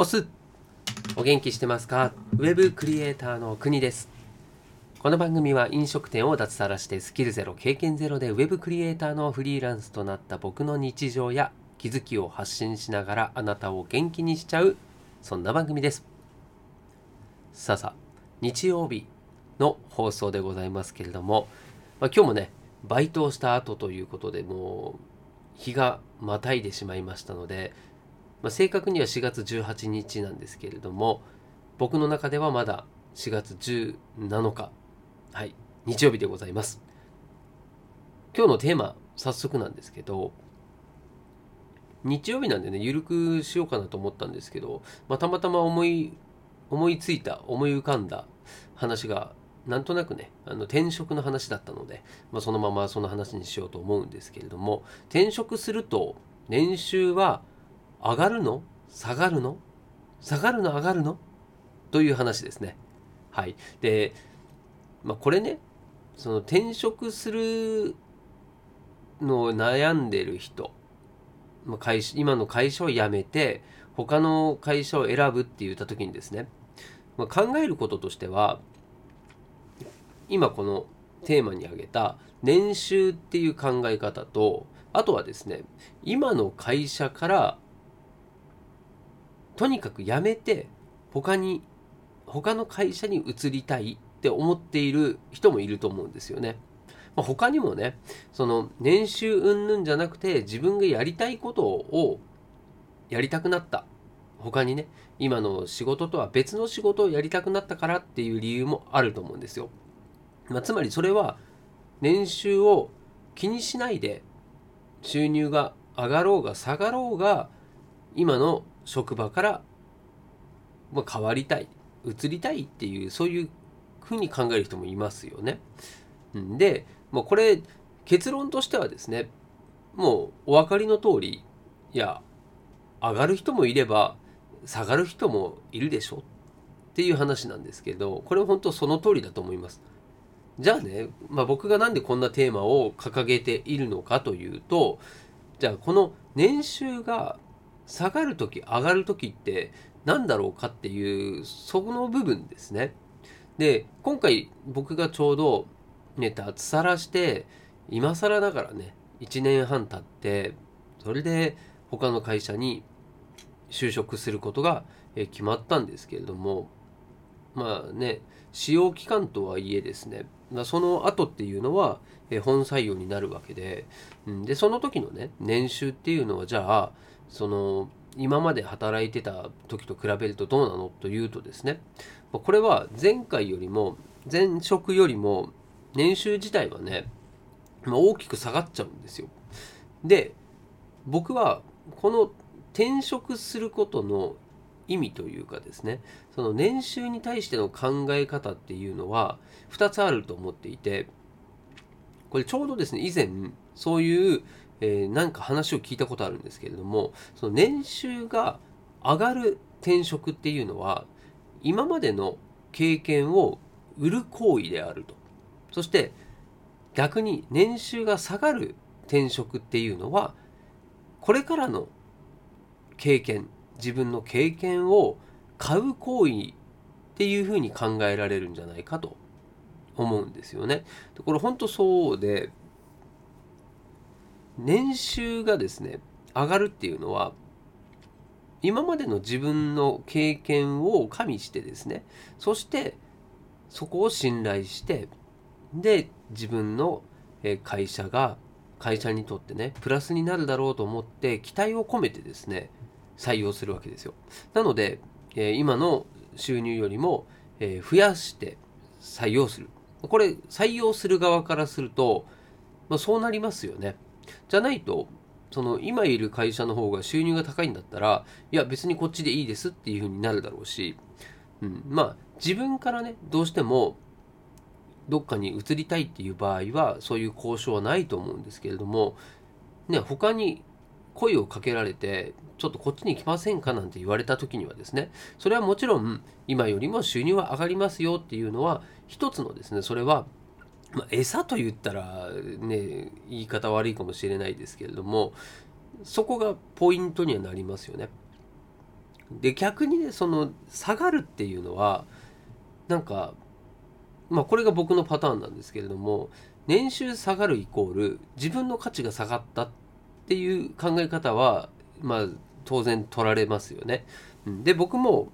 おすお元気してますか？ウェブクリエイターの国です。この番組は飲食店を脱サラしてスキルゼロ経験ゼロでウェブクリエイターのフリーランスとなった僕の日常や気づきを発信しながらあなたを元気にしちゃうそんな番組です。さあさあ日曜日の放送でございますけれども、まあ、今日もねバイトをした後ということでもう日がまたいでしまいましたので、まあ、正確には4月18日なんですけれども僕の中ではまだ4月17日はい日曜日でございます。今日のテーマ早速なんですけど日曜日なんでねゆるくしようかなと思ったんですけど、まあ、たまたま思い思いついた思い浮かんだ話がなんとなくねあの転職の話だったので、まあ、そのままその話にしようと思うんですけれども転職すると年収は上がるの？下がるの？下がるの？上がるの？という話ですね。はい、で、まあ、これねその転職するのを悩んでる人、まあ、会社今の会社を辞めて他の会社を選ぶって言った時にですね、まあ、考えることとしては今このテーマに挙げた年収っていう考え方とあとはですね今の会社からとにかく辞めて他に他の会社に移りたいって思っている人もいると思うんですよね。まあ、他にもねその年収云々じゃなくて自分がやりたいことをやりたくなった他にね今の仕事とは別の仕事をやりたくなったからっていう理由もあると思うんですよ。まあ、つまりそれは年収を気にしないで収入が上がろうが下がろうが今の職場からま変わりたい移りたいっていうそういうふうに考える人もいますよね。で、もうこれ結論としてはですねもうお分かりの通りいや上がる人もいれば下がる人もいるでしょっていう話なんですけどこれ本当その通りだと思います。じゃあね、まあ、僕がなんでこんなテーマを掲げているのかというとじゃあこの年収が下がる時上がる時って何だろうかっていうそこの部分ですね。で今回僕がちょうどね脱サラして今更だからね1年半経ってそれで他の会社に就職することが決まったんですけれどもまあね使用期間とはいえですねその後っていうのは本採用になるわけででその時のね年収っていうのはじゃあその今まで働いてた時と比べるとどうなのというとですねこれは前回よりも前職よりも年収自体はね大きく下がっちゃうんですよ。で僕はこの転職することの意味というかですねその年収に対しての考え方っていうのは2つあると思っていてこれちょうどですね以前そういう、えー、なんか話を聞いたことあるんですけれどもその年収が上がる転職っていうのは今までの経験を売る行為であるとそして逆に年収が下がる転職っていうのはこれからの経験自分の経験を買う行為っていうふうに考えられるんじゃないかと思うんですよね。これ本当そうで年収がですね上がるっていうのは今までの自分の経験を加味してですねそしてそこを信頼してで自分の会社が会社にとってねプラスになるだろうと思って期待を込めてですね採用するわけですよ。なので、え今の収入よりも、え増やして採用する。これ採用する側からすると、まあ、そうなりますよね。じゃないとその今いる会社の方が収入が高いんだったらいや別にこっちでいいですっていう風になるだろうし、うん、まあ自分からねどうしてもどっかに移りたいっていう場合はそういう交渉はないと思うんですけれどもね他に声をかけられてちょっとこっちに来ませんかなんて言われた時にはですねそれはもちろん今よりも収入は上がりますよっていうのは一つのですねそれはまあ、餌と言ったらね言い方悪いかもしれないですけれどもそこがポイントにはなりますよね。で逆にねその下がるっていうのはなんかまあこれが僕のパターンなんですけれども年収下がるイコール自分の価値が下がったっていう考え方はまあ当然取られますよね。で僕も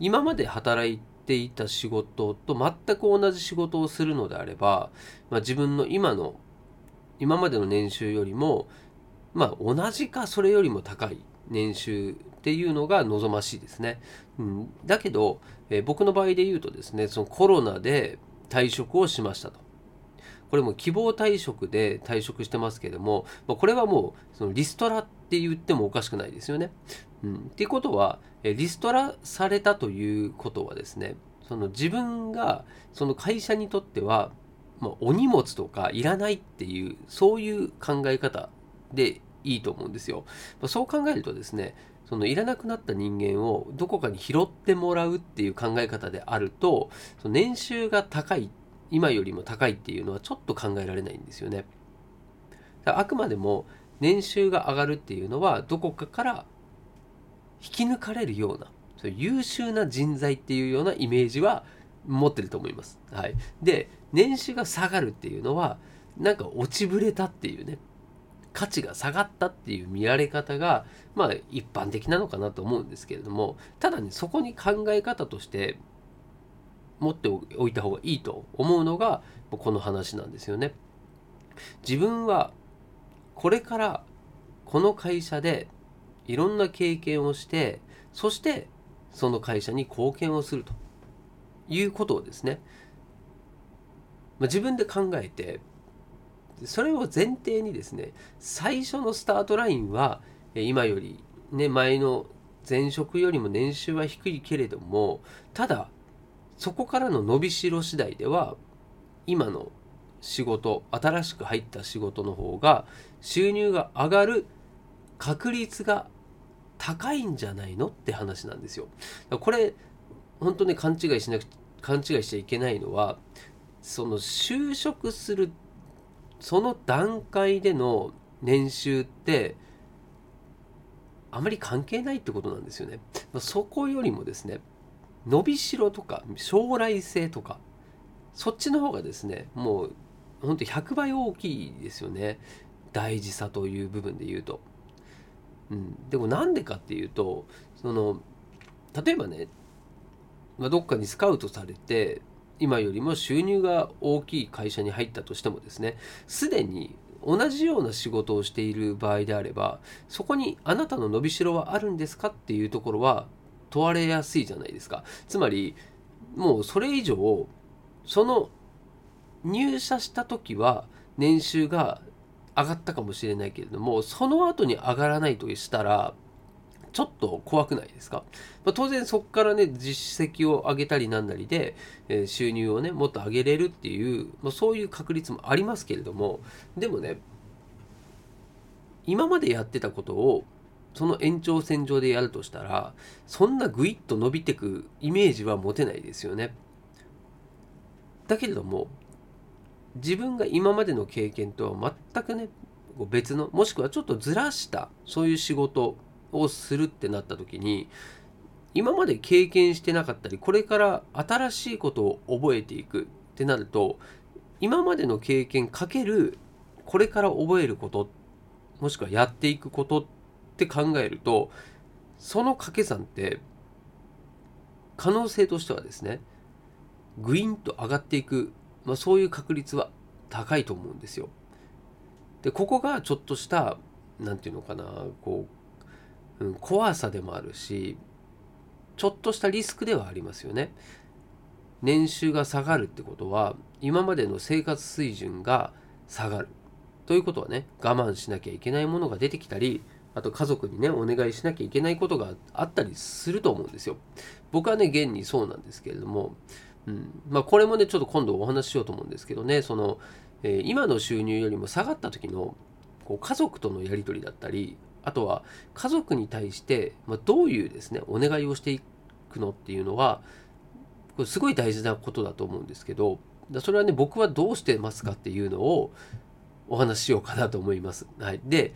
今まで働いていた仕事と全く同じ仕事をするのであれば、まあ、自分の今の今までの年収よりもまあ同じかそれよりも高い年収っていうのが望ましいですね。うん、だけど、えー、僕の場合で言うとですねそのコロナで退職をしましたと。これも希望退職で退職してますけども、まあ、これはもうそのリストラって言ってもおかしくないですよね。うん、っていうことはリストラされたということはですねその自分がその会社にとっては、まあ、お荷物とかいらないっていうそういう考え方でいいと思うんですよ。まあ、そう考えるとですねそのいらなくなった人間をどこかに拾ってもらうっていう考え方であるとその年収が高い今よりも高いっていうのはちょっと考えられないんですよね。あくまでも年収が上がるっていうのはどこかから引き抜かれるようなそう優秀な人材っていうようなイメージは持ってると思います。はい、で年収が下がるっていうのはなんか落ちぶれたっていうね価値が下がったっていう見られ方がまあ一般的なのかなと思うんですけれどもただねそこに考え方として持っておいた方がいいと思うのがこの話なんですよね。自分はこれからこの会社でいろんな経験をしてそしてその会社に貢献をするということをですね、まあ、自分で考えてそれを前提にですね最初のスタートラインは今よりね前の前職よりも年収は低いけれどもただそこからの伸びしろ次第では今の仕事新しく入った仕事の方が収入が上がる確率が高いんじゃないのって話なんですよ。これ本当ね勘違いしなく勘違いしちゃいけないのはその就職するその段階での年収ってあまり関係ないってことなんですよね。そこよりもですね伸びしろとか将来性とかそっちの方がですねもう本当100倍大きいですよね大事さという部分で言うと。うん、でもなんでかっていうとその例えばね、まあ、どっかにスカウトされて今よりも収入が大きい会社に入ったとしてもですねすでに同じような仕事をしている場合であればそこにあなたの伸びしろはあるんですかっていうところは問われやすいじゃないですか。つまりもうそれ以上その入社した時は年収が上がったかもしれないけれどもその後に上がらないとしたらちょっと怖くないですか、まあ、当然そこからね実績を上げたりなんなりで、えー、収入をねもっと上げれるっていう、まあ、そういう確率もありますけれどもでもね今までやってたことをその延長線上でやるとしたらそんなグイッと伸びてくイメージは持てないですよね。だけれども自分が今までの経験とは全くね別のもしくはちょっとずらしたそういう仕事をするってなった時に今まで経験してなかったりこれから新しいことを覚えていくってなると今までの経験かけるこれから覚えることもしくはやっていくことって考えるとその掛け算って可能性としてはですねグインと上がっていくまあ、そういう確率は高いと思うんですよ。でここがちょっとした何て言うのかなこう、うん、怖さでもあるしちょっとしたリスクではありますよね。年収が下がるってことは今までの生活水準が下がるということはね我慢しなきゃいけないものが出てきたりあと家族にねお願いしなきゃいけないことがあったりすると思うんですよ。僕はね現にそうなんですけれどもうん。まあ、これもねちょっと今度お話ししようと思うんですけどね。その、えー、今の収入よりも下がった時のこう家族とのやり取りだったりあとは家族に対して、まあ、どういうですねお願いをしていくのっていうのはこれすごい大事なことだと思うんですけどそれはね僕はどうしてますかっていうのをお話ししようかなと思います。はい、で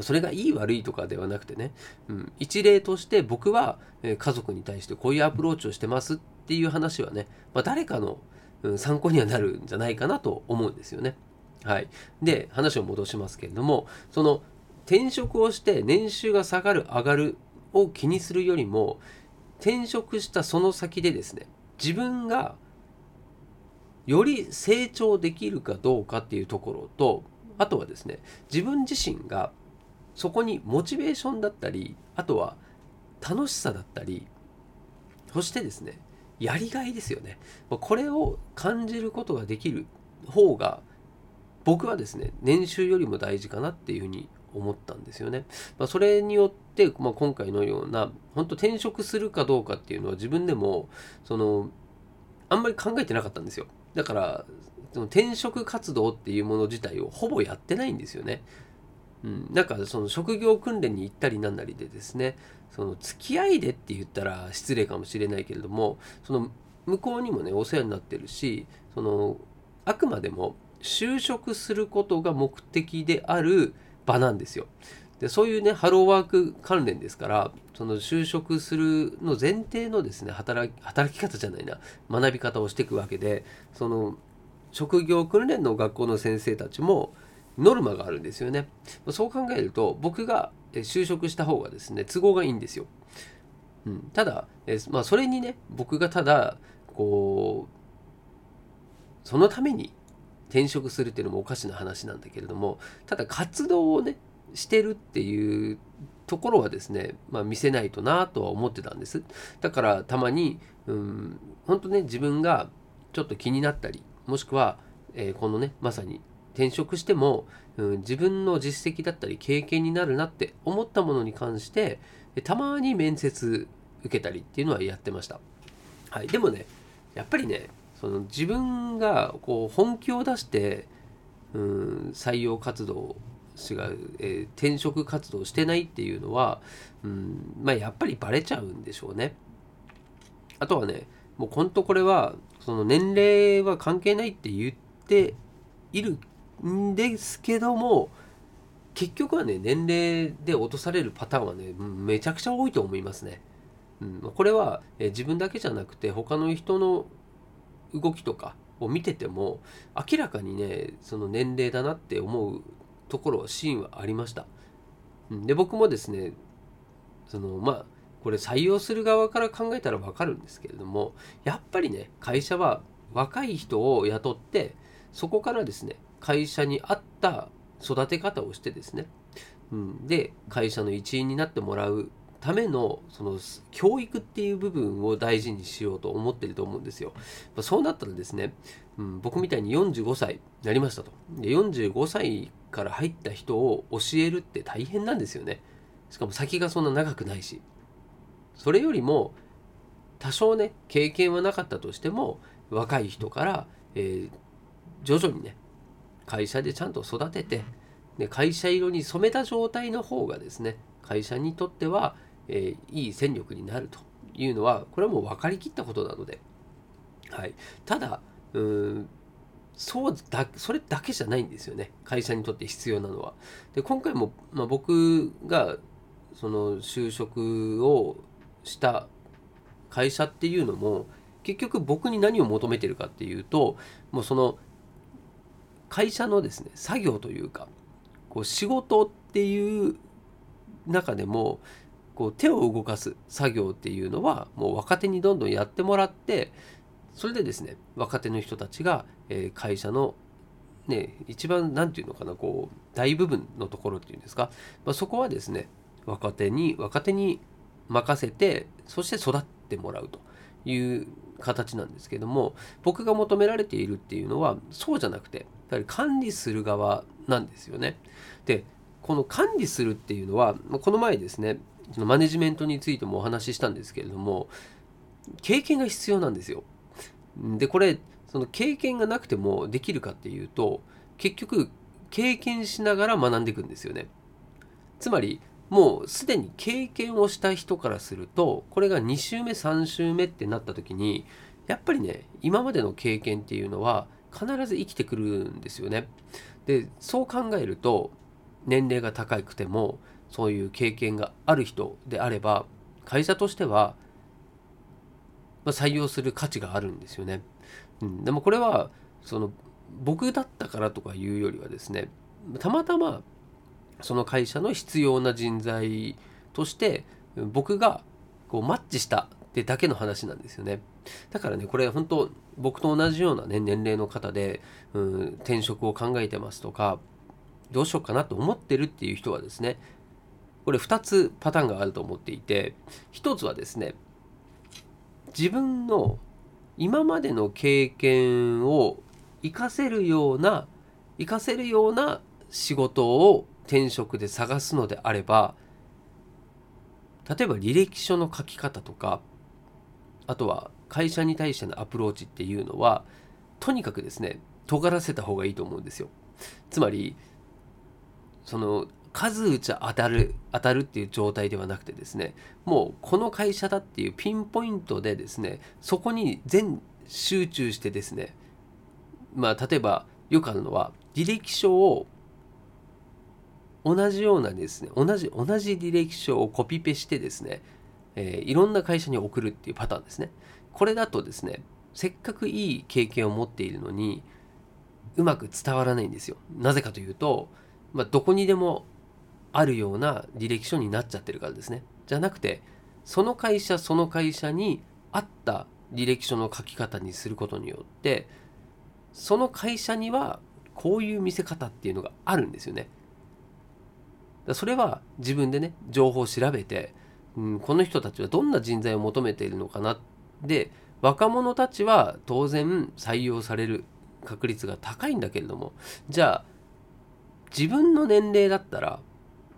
それがいい悪いとかではなくてね、うん、一例として僕は家族に対してこういうアプローチをしてますっていう話はね、まあ、誰かの参考にはなるんじゃないかなと思うんですよね。はい。で、話を戻しますけれども、その転職をして年収が下がる、上がるを気にするよりも、転職したその先でですね、自分がより成長できるかどうかっていうところと、あとはですね、自分自身がそこにモチベーションだったり、あとは楽しさだったり、そしてですね、やりがいですよね。これを感じることができる方が、僕はですね、年収よりも大事かなっていうふうに思ったんですよね。まあ、それによって、まあ、今回のような、本当転職するかどうかっていうのは自分でも、その、あんまり考えてなかったんですよ。だから、その転職活動っていうもの自体をほぼやってないんですよね。うん、なんかその職業訓練に行ったりなんなりでですねその付き合いでって言ったら失礼かもしれないけれどもその向こうにもねお世話になってるしそのあくまでも就職することが目的である場なんですよ。でそういうねハローワーク関連ですからその就職するの前提のですね働き働き方じゃないな学び方をしていくわけでその職業訓練の学校の先生たちもノルマがあるんですよね。そう考えると僕が就職した方がですね都合がいいんですよ。うん、ただ、えまあ、それにね僕がただこうそのために転職するっていうのもおかしな話なんだけれどもただ活動をねしてるっていうところはですね、まあ、見せないとなとは思ってたんですだからたまにうん本当ね自分がちょっと気になったりもしくは、えー、このねまさに転職しても、うん、自分の実績だったり経験になるなって思ったものに関してたまに面接受けたりっていうのはやってました。はい、でもねやっぱりねその自分がこう本気を出して、うん、採用活動違う、えー、転職活動してないっていうのは、うん、まあやっぱりバレちゃうんでしょうね。あとはねもう本当これはその年齢は関係ないって言っているんですけども結局はね年齢で落とされるパターンはねめちゃくちゃ多いと思いますね。うん、これは、え自分だけじゃなくて他の人の動きとかを見てても明らかにねその年齢だなって思うところシーンはありました。うん、で僕もですねそのまあこれ採用する側から考えたら分かるんですけれどもやっぱりね会社は若い人を雇ってそこからですね会社に合った育て方をしてですね、うん、で会社の一員になってもらうためのその教育っていう部分を大事にしようと思ってると思うんですよ。まそうなったらですね、うん、僕みたいに45歳になりましたと。で45歳から入った人を教えるって大変なんですよね。しかも先がそんな長くないし。それよりも多少ね経験はなかったとしても若い人から、えー、徐々にね会社でちゃんと育ててで会社色に染めた状態の方がですね会社にとっては、えー、いい戦力になるというのはこれはもう分かりきったことなので、はい、ただうんそうだそれだけじゃないんですよね会社にとって必要なのは。で今回も、まあ、僕がその就職をした会社っていうのも結局僕に何を求めてるかっていうともうその会社のですね作業というかこう仕事っていう中でもこう手を動かす作業っていうのはもう若手にどんどんやってもらってそれでですね若手の人たちが、え会社のね一番何て言うのかなこう大部分のところっていうんですか、まあ、そこはですね若手に若手に任せてそして育ってもらうという形なんですけども僕が求められているっていうのはそうじゃなくてやはり管理する側なんですよね。でこの管理するっていうのはこの前ですねそのマネジメントについてもお話ししたんですけれども経験が必要なんですよ。でこれその経験がなくてもできるかっていうと結局経験しながら学んでいくんですよね。つまりもうすでに経験をした人からするとこれが2週目3週目ってなった時にやっぱりね今までの経験っていうのは必ず生きてくるんですよね。でそう考えると年齢が高くてもそういう経験がある人であれば会社としては、採用する価値があるんですよね。うん、でもこれはその僕だったからとかいうよりはですねたまたまその会社の必要な人材として僕がこうマッチしたってだけの話なんですよね。だからねこれ本当僕と同じような、ね、年齢の方で、うん、転職を考えてますとかどうしようかなと思ってるっていう人はですねこれ2つパターンがあると思っていて1つはですね自分の今までの経験を活かせるような活かせるような仕事を転職で探すのであれば例えば履歴書の書き方とかあとは会社に対してのアプローチっていうのはとにかくですね尖らせた方がいいと思うんですよ。つまりその数打ち当たる当たるっていう状態ではなくてですねもうこの会社だっていうピンポイントでですねそこに全集中してですねまあ例えばよくあるのは履歴書を同じようなですね同じ同じ履歴書をコピペしてですね、えー、いろんな会社に送るっていうパターンですね。これだとですねせっかくいい経験を持っているのにうまく伝わらないんですよ。なぜかというと、まあ、どこにでもあるような履歴書になっちゃってるからですね。じゃなくてその会社その会社に合った履歴書の書き方にすることによってその会社にはこういう見せ方っていうのがあるんですよね。それは自分でね情報を調べて、うん、この人たちはどんな人材を求めているのかなで若者たちは当然採用される確率が高いんだけれどもじゃあ自分の年齢だったら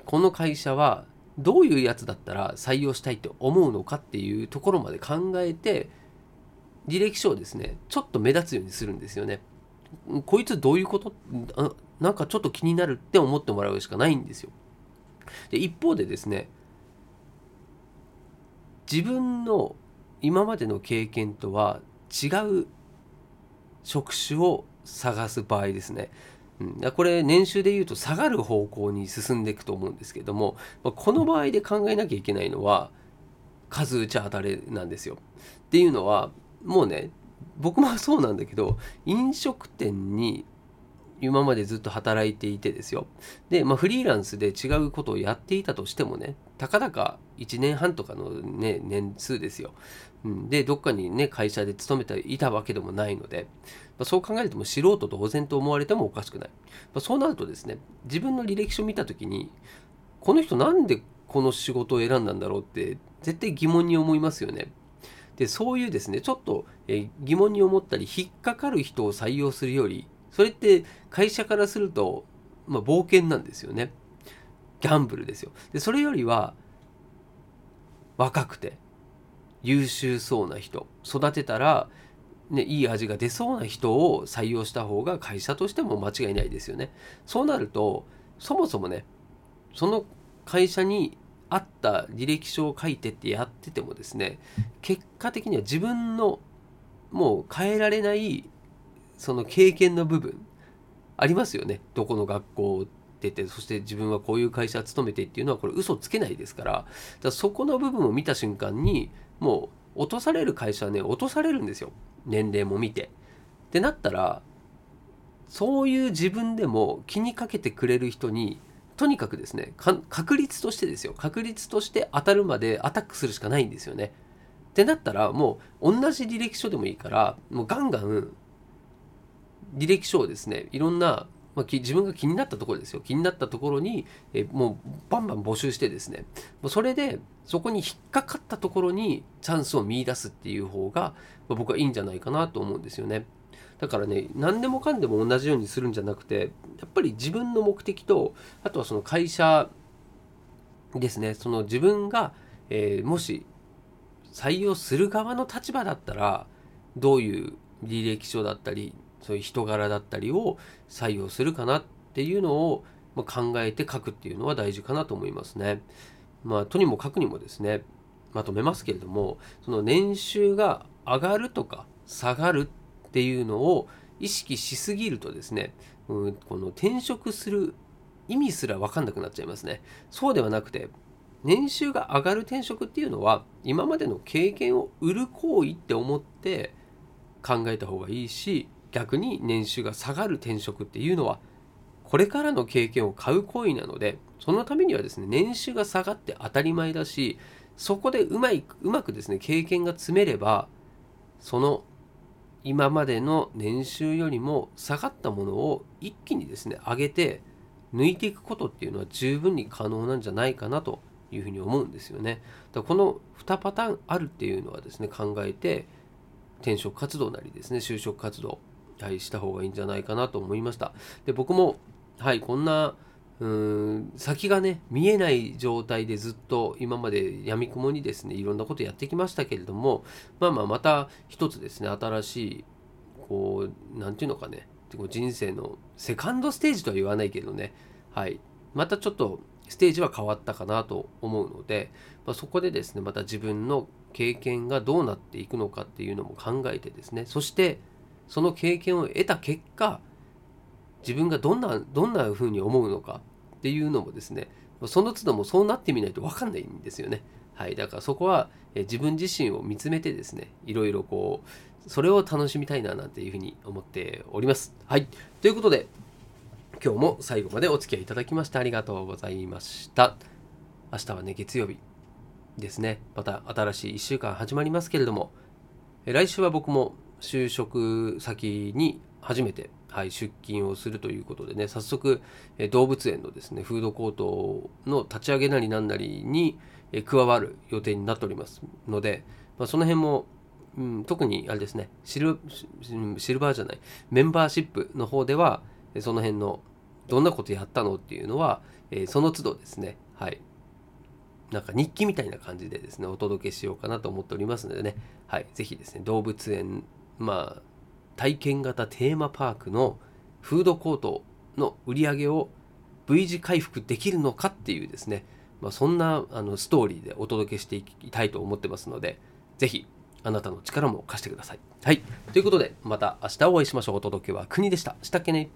この会社はどういうやつだったら採用したいと思うのかっていうところまで考えて履歴書をですねちょっと目立つようにするんですよね。こいつどういうこと？なんかちょっと気になるって思ってもらうしかないんですよ。で一方でですね自分の今までの経験とは違う職種を探す場合ですね、うん、これ年収で言うと下がる方向に進んでいくと思うんですけどもこの場合で考えなきゃいけないのは数打ち当たれなんですよ。っていうのはもうね僕もそうなんだけど飲食店に今までずっと働いていてですよ。で、まあ、フリーランスで違うことをやっていたとしてもね、たかだか1年半とかのね、年数ですよ。うん、で、どっかにね、会社で勤めていたわけでもないので、まあ、そう考えるとも素人同然と思われてもおかしくない。まあ、そうなるとですね、自分の履歴書を見た時に、この人なんでこの仕事を選んだんだろうって絶対疑問に思いますよね。でそういうですねちょっと、え疑問に思ったり引っかかる人を採用するよりそれって会社からすると、まあ、冒険なんですよね。ギャンブルですよ。で、それよりは、若くて、優秀そうな人、育てたら、ね、いい味が出そうな人を採用した方が会社としても間違いないですよね。そうなると、そもそもね、その会社に合った履歴書を書いてってやっててもですね、結果的には自分のもう変えられないその経験の部分ありますよねどこの学校出てそして自分はこういう会社勤めてっていうのはこれ嘘つけないですからだからそこの部分を見た瞬間にもう落とされる会社はね落とされるんですよ年齢も見て。ってなったらそういう自分でも気にかけてくれる人にとにかくですね確率としてですよ確率として当たるまでアタックするしかないんですよね。ってなったらもう同じ履歴書でもいいからもうガンガン履歴書をですねいろんな、まあ、自分が気になったところですよ。気になったところにえもうバンバン募集してですね。それでそこに引っかかったところにチャンスを見いだすっていう方が、まあ、僕はいいんじゃないかなと思うんですよね。だからね何でもかんでも同じようにするんじゃなくてやっぱり自分の目的とあとはその会社ですね。その自分が、えー、もし採用する側の立場だったらどういう履歴書だったりそういう人柄だったりを採用するかなっていうのを考えて書くっていうのは大事かなと思いますね。まあ、とにもかくにもですねまとめますけれどもその年収が上がるとか下がるっていうのを意識しすぎるとですね、うん、この転職する意味すら分かんなくなっちゃいますねそうではなくて年収が上がる転職っていうのは今までの経験を売る行為って思って考えた方がいいし逆に年収が下がる転職っていうのはこれからの経験を買う行為なのでそのためにはですね年収が下がって当たり前だしそこでうまいうまくですね経験が積めればその今までの年収よりも下がったものを一気にですね上げて抜いていくことっていうのは十分に可能なんじゃないかなというふうに思うんですよね。だこの2パターンあるっていうのはですね考えて転職活動なりですね就職活動、はい、した方がいいんじゃないかなと思いました。で僕もはいこんなうーん先がね見えない状態でずっと今までやみくもにですねいろんなことやってきましたけれどもまあまあまた一つですね新しいこう何て言うのかね人生のセカンドステージとは言わないけどねはいまたちょっとステージは変わったかなと思うので、まあ、そこでですねまた自分の経験がどうなっていくのかっていうのも考えてですねそしてその経験を得た結果自分がどんなどんな風に思うのかっていうのもですねその都度もそうなってみないと分かんないんですよね。はい、だからそこは自分自身を見つめてですねいろいろこうそれを楽しみたいななんていうふうに思っております。はいということで今日も最後までお付き合いいただきましてありがとうございました。明日はね月曜日ですねまた新しい1週間始まりますけれども来週は僕も就職先に初めてはい、出勤をするということでね早速、え動物園のですねフードコートの立ち上げなりなんなりに、え加わる予定になっておりますので、まあ、その辺も、うん、特にあれですねシルシルバーじゃないメンバーシップの方ではその辺のどんなことやったのっていうのは、えその都度ですねはい。なんか日記みたいな感じでですねお届けしようかなと思っておりますのでねはい。是非ですね動物園まあ体験型テーマパークのフードコートの売り上げを V 字回復できるのかっていうですね、まあ、そんなあのストーリーでお届けしていきたいと思ってますので、ぜひあなたの力も貸してください。はい。ということで、また明日お会いしましょう。お届けは国でした。したっけね